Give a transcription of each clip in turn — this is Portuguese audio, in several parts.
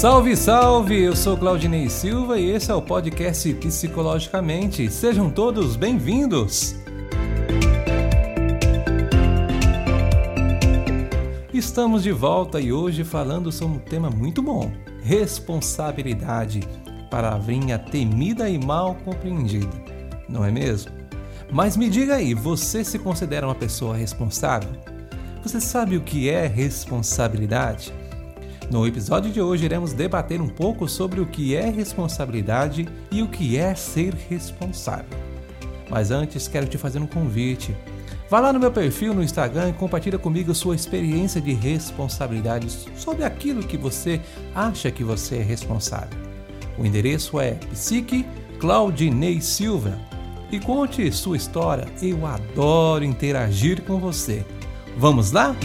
Salve, salve! Eu sou Claudinei Silva e esse é o podcast Psicologicamente. Sejam todos bem-vindos! Estamos de volta e hoje falando sobre um tema muito bom: responsabilidade, palavrinha temida e mal compreendida, não é mesmo? Mas me diga aí, você se considera uma pessoa responsável? Você sabe o que é responsabilidade? No episódio de hoje iremos debater um pouco sobre o que é responsabilidade e o que é ser responsável. Mas antes quero te fazer um convite. Vá lá no meu perfil no Instagram e compartilha comigo sua experiência de responsabilidade sobre aquilo que você acha que você é responsável. O endereço é psique Claudinei Silva. E conte sua história, eu adoro interagir com você. Vamos lá?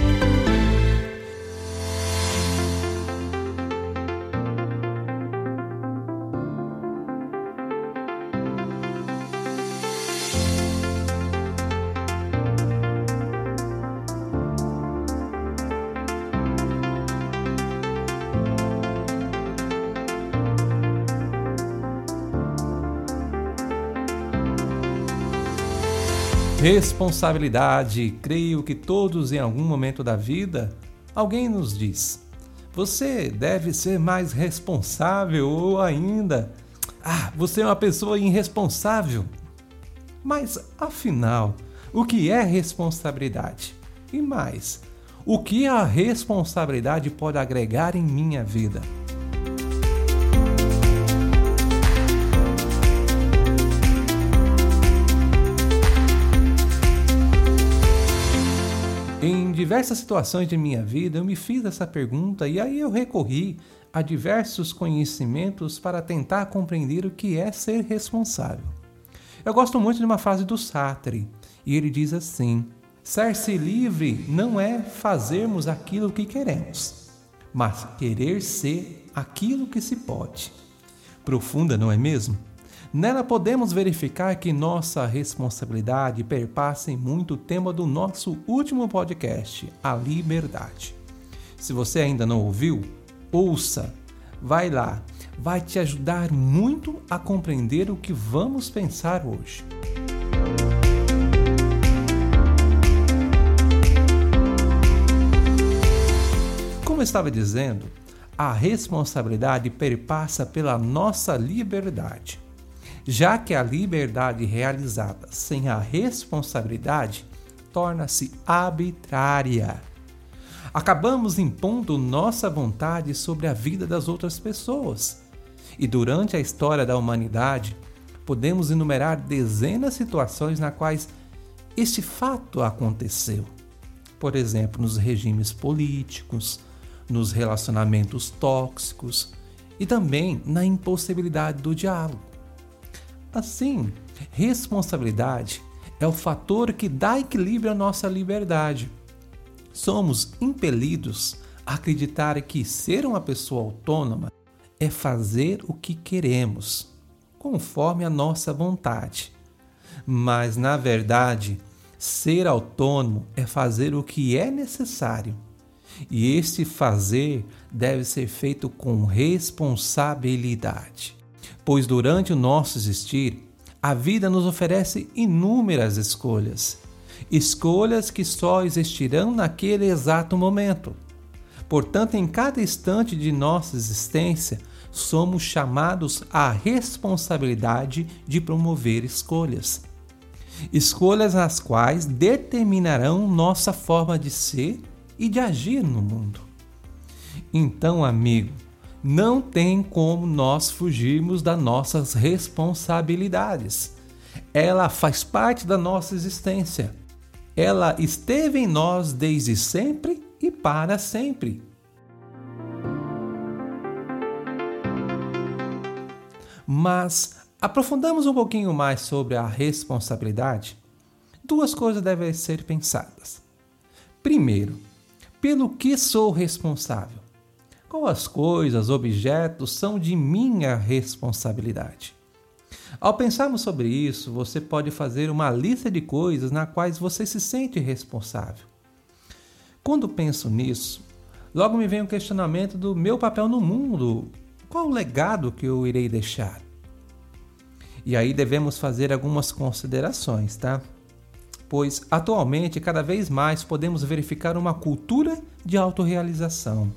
Responsabilidade. Creio que todos, em algum momento da vida, alguém nos diz: você deve ser mais responsável ou ainda, ah, você é uma pessoa irresponsável. Mas afinal, o que é responsabilidade? E mais, o que a responsabilidade pode agregar em minha vida? Diversas situações de minha vida eu me fiz essa pergunta e aí eu recorri a diversos conhecimentos para tentar compreender o que é ser responsável. Eu gosto muito de uma frase do Sartre e ele diz assim: Ser-se livre não é fazermos aquilo que queremos, mas querer ser aquilo que se pode. Profunda, não é mesmo? Nela podemos verificar que nossa responsabilidade perpassa em muito o tema do nosso último podcast, a liberdade. Se você ainda não ouviu, ouça, vai lá, vai te ajudar muito a compreender o que vamos pensar hoje. Como eu estava dizendo, a responsabilidade perpassa pela nossa liberdade já que a liberdade realizada sem a responsabilidade torna-se arbitrária. Acabamos impondo nossa vontade sobre a vida das outras pessoas. E durante a história da humanidade, podemos enumerar dezenas de situações na quais este fato aconteceu. Por exemplo, nos regimes políticos, nos relacionamentos tóxicos e também na impossibilidade do diálogo. Assim, responsabilidade é o fator que dá equilíbrio à nossa liberdade. Somos impelidos a acreditar que ser uma pessoa autônoma é fazer o que queremos, conforme a nossa vontade. Mas, na verdade, ser autônomo é fazer o que é necessário. E este fazer deve ser feito com responsabilidade pois durante o nosso existir, a vida nos oferece inúmeras escolhas. Escolhas que só existirão naquele exato momento. Portanto, em cada instante de nossa existência, somos chamados à responsabilidade de promover escolhas. Escolhas as quais determinarão nossa forma de ser e de agir no mundo. Então, amigo, não tem como nós fugirmos das nossas responsabilidades. Ela faz parte da nossa existência. Ela esteve em nós desde sempre e para sempre. Mas aprofundamos um pouquinho mais sobre a responsabilidade. Duas coisas devem ser pensadas. Primeiro, pelo que sou responsável? Qual as coisas, objetos são de minha responsabilidade? Ao pensarmos sobre isso, você pode fazer uma lista de coisas na quais você se sente responsável. Quando penso nisso, logo me vem o questionamento do meu papel no mundo. Qual o legado que eu irei deixar? E aí devemos fazer algumas considerações, tá? Pois atualmente, cada vez mais podemos verificar uma cultura de autorrealização,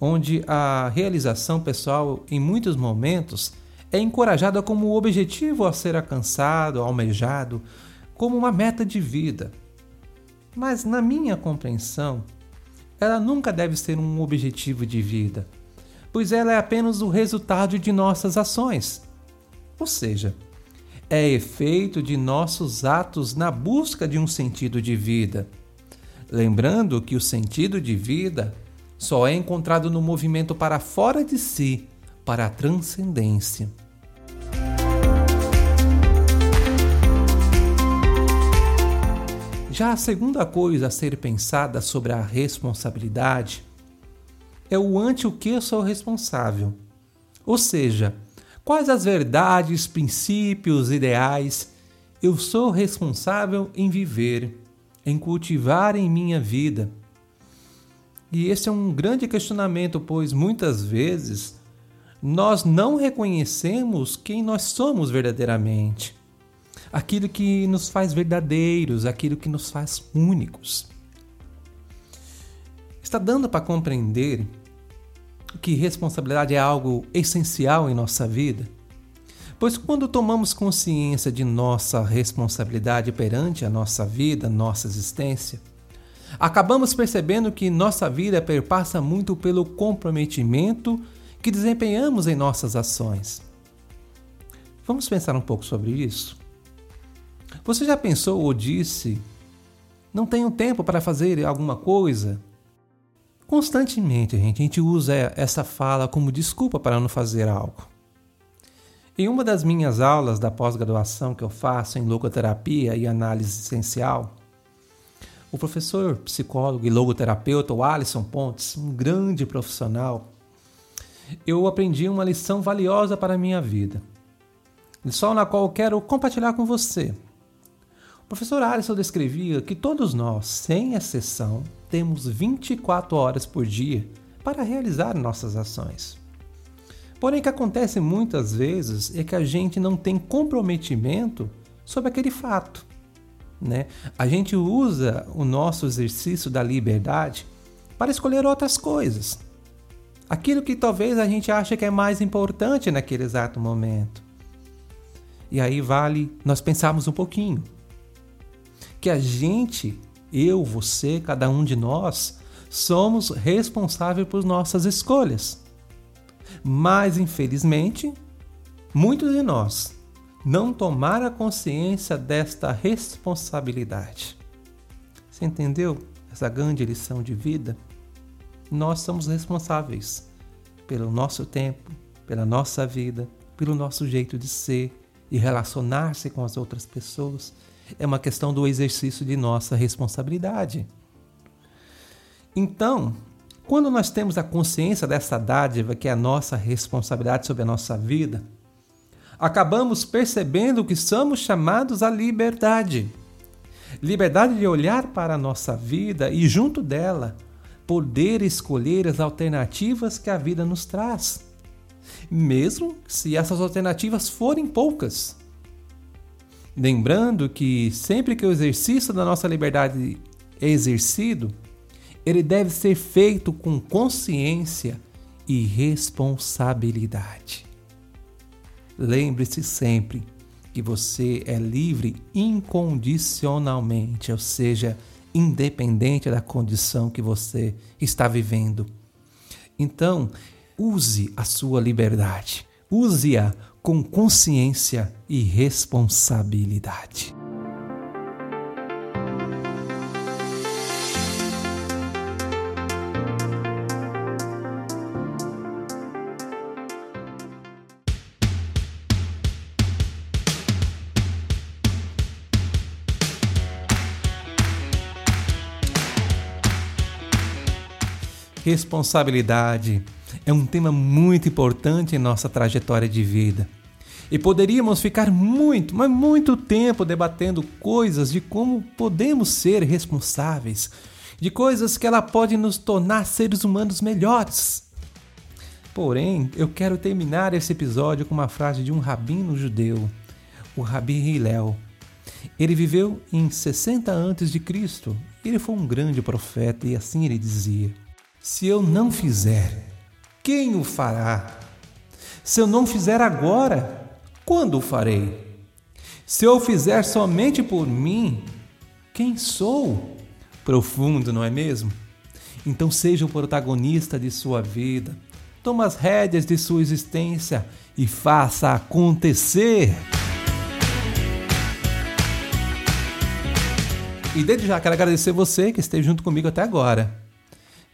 onde a realização pessoal, em muitos momentos, é encorajada como objetivo a ser alcançado, almejado, como uma meta de vida. Mas, na minha compreensão, ela nunca deve ser um objetivo de vida, pois ela é apenas o resultado de nossas ações. Ou seja, é efeito de nossos atos na busca de um sentido de vida. Lembrando que o sentido de vida só é encontrado no movimento para fora de si, para a transcendência. Já a segunda coisa a ser pensada sobre a responsabilidade é o ante o que eu sou responsável. Ou seja, quais as verdades, princípios, ideais eu sou responsável em viver, em cultivar em minha vida. E esse é um grande questionamento, pois muitas vezes nós não reconhecemos quem nós somos verdadeiramente aquilo que nos faz verdadeiros, aquilo que nos faz únicos. Está dando para compreender que responsabilidade é algo essencial em nossa vida? Pois quando tomamos consciência de nossa responsabilidade perante a nossa vida, nossa existência, acabamos percebendo que nossa vida perpassa muito pelo comprometimento que desempenhamos em nossas ações. Vamos pensar um pouco sobre isso? Você já pensou ou disse: Não tenho tempo para fazer alguma coisa? Constantemente, gente, a gente usa essa fala como desculpa para não fazer algo. Em uma das minhas aulas da pós-graduação que eu faço em logoterapia e análise essencial, o professor psicólogo e logoterapeuta o Alisson Pontes, um grande profissional, eu aprendi uma lição valiosa para a minha vida. Lição na qual quero compartilhar com você. O professor Alisson descrevia que todos nós, sem exceção, temos 24 horas por dia para realizar nossas ações. Porém, o que acontece muitas vezes é que a gente não tem comprometimento sobre aquele fato. Né? A gente usa o nosso exercício da liberdade para escolher outras coisas. Aquilo que talvez a gente ache que é mais importante naquele exato momento. E aí vale nós pensarmos um pouquinho que a gente, eu, você, cada um de nós, somos responsáveis por nossas escolhas. Mas, infelizmente, muitos de nós não tomaram consciência desta responsabilidade. Você entendeu essa grande lição de vida? Nós somos responsáveis pelo nosso tempo, pela nossa vida, pelo nosso jeito de ser e relacionar-se com as outras pessoas é uma questão do exercício de nossa responsabilidade. Então, quando nós temos a consciência dessa dádiva que é a nossa responsabilidade sobre a nossa vida, acabamos percebendo que somos chamados à liberdade. Liberdade de olhar para a nossa vida e, junto dela, poder escolher as alternativas que a vida nos traz, mesmo se essas alternativas forem poucas. Lembrando que sempre que o exercício da nossa liberdade é exercido, ele deve ser feito com consciência e responsabilidade. Lembre-se sempre que você é livre incondicionalmente, ou seja, independente da condição que você está vivendo. Então, use a sua liberdade, use-a com consciência e responsabilidade. Responsabilidade é um tema muito importante em nossa trajetória de vida. E poderíamos ficar muito, mas muito tempo debatendo coisas de como podemos ser responsáveis, de coisas que ela pode nos tornar seres humanos melhores. Porém, eu quero terminar esse episódio com uma frase de um rabino judeu, o Rabi Hillel. Ele viveu em 60 antes de Cristo. Ele foi um grande profeta e assim ele dizia: Se eu não fizer, quem o fará? Se eu não fizer agora, quando o farei? Se eu fizer somente por mim, quem sou? Profundo, não é mesmo? Então seja o protagonista de sua vida. Toma as rédeas de sua existência e faça acontecer. E desde já quero agradecer você que esteve junto comigo até agora.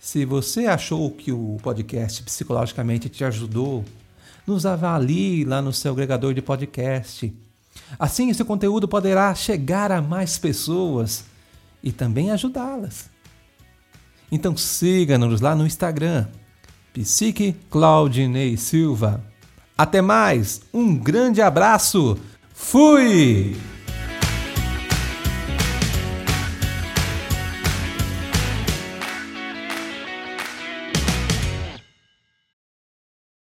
Se você achou que o podcast psicologicamente te ajudou, nos avalie lá no seu agregador de podcast. Assim, esse conteúdo poderá chegar a mais pessoas e também ajudá-las. Então siga-nos lá no Instagram, Psique Claudinei Silva. Até mais, um grande abraço, fui!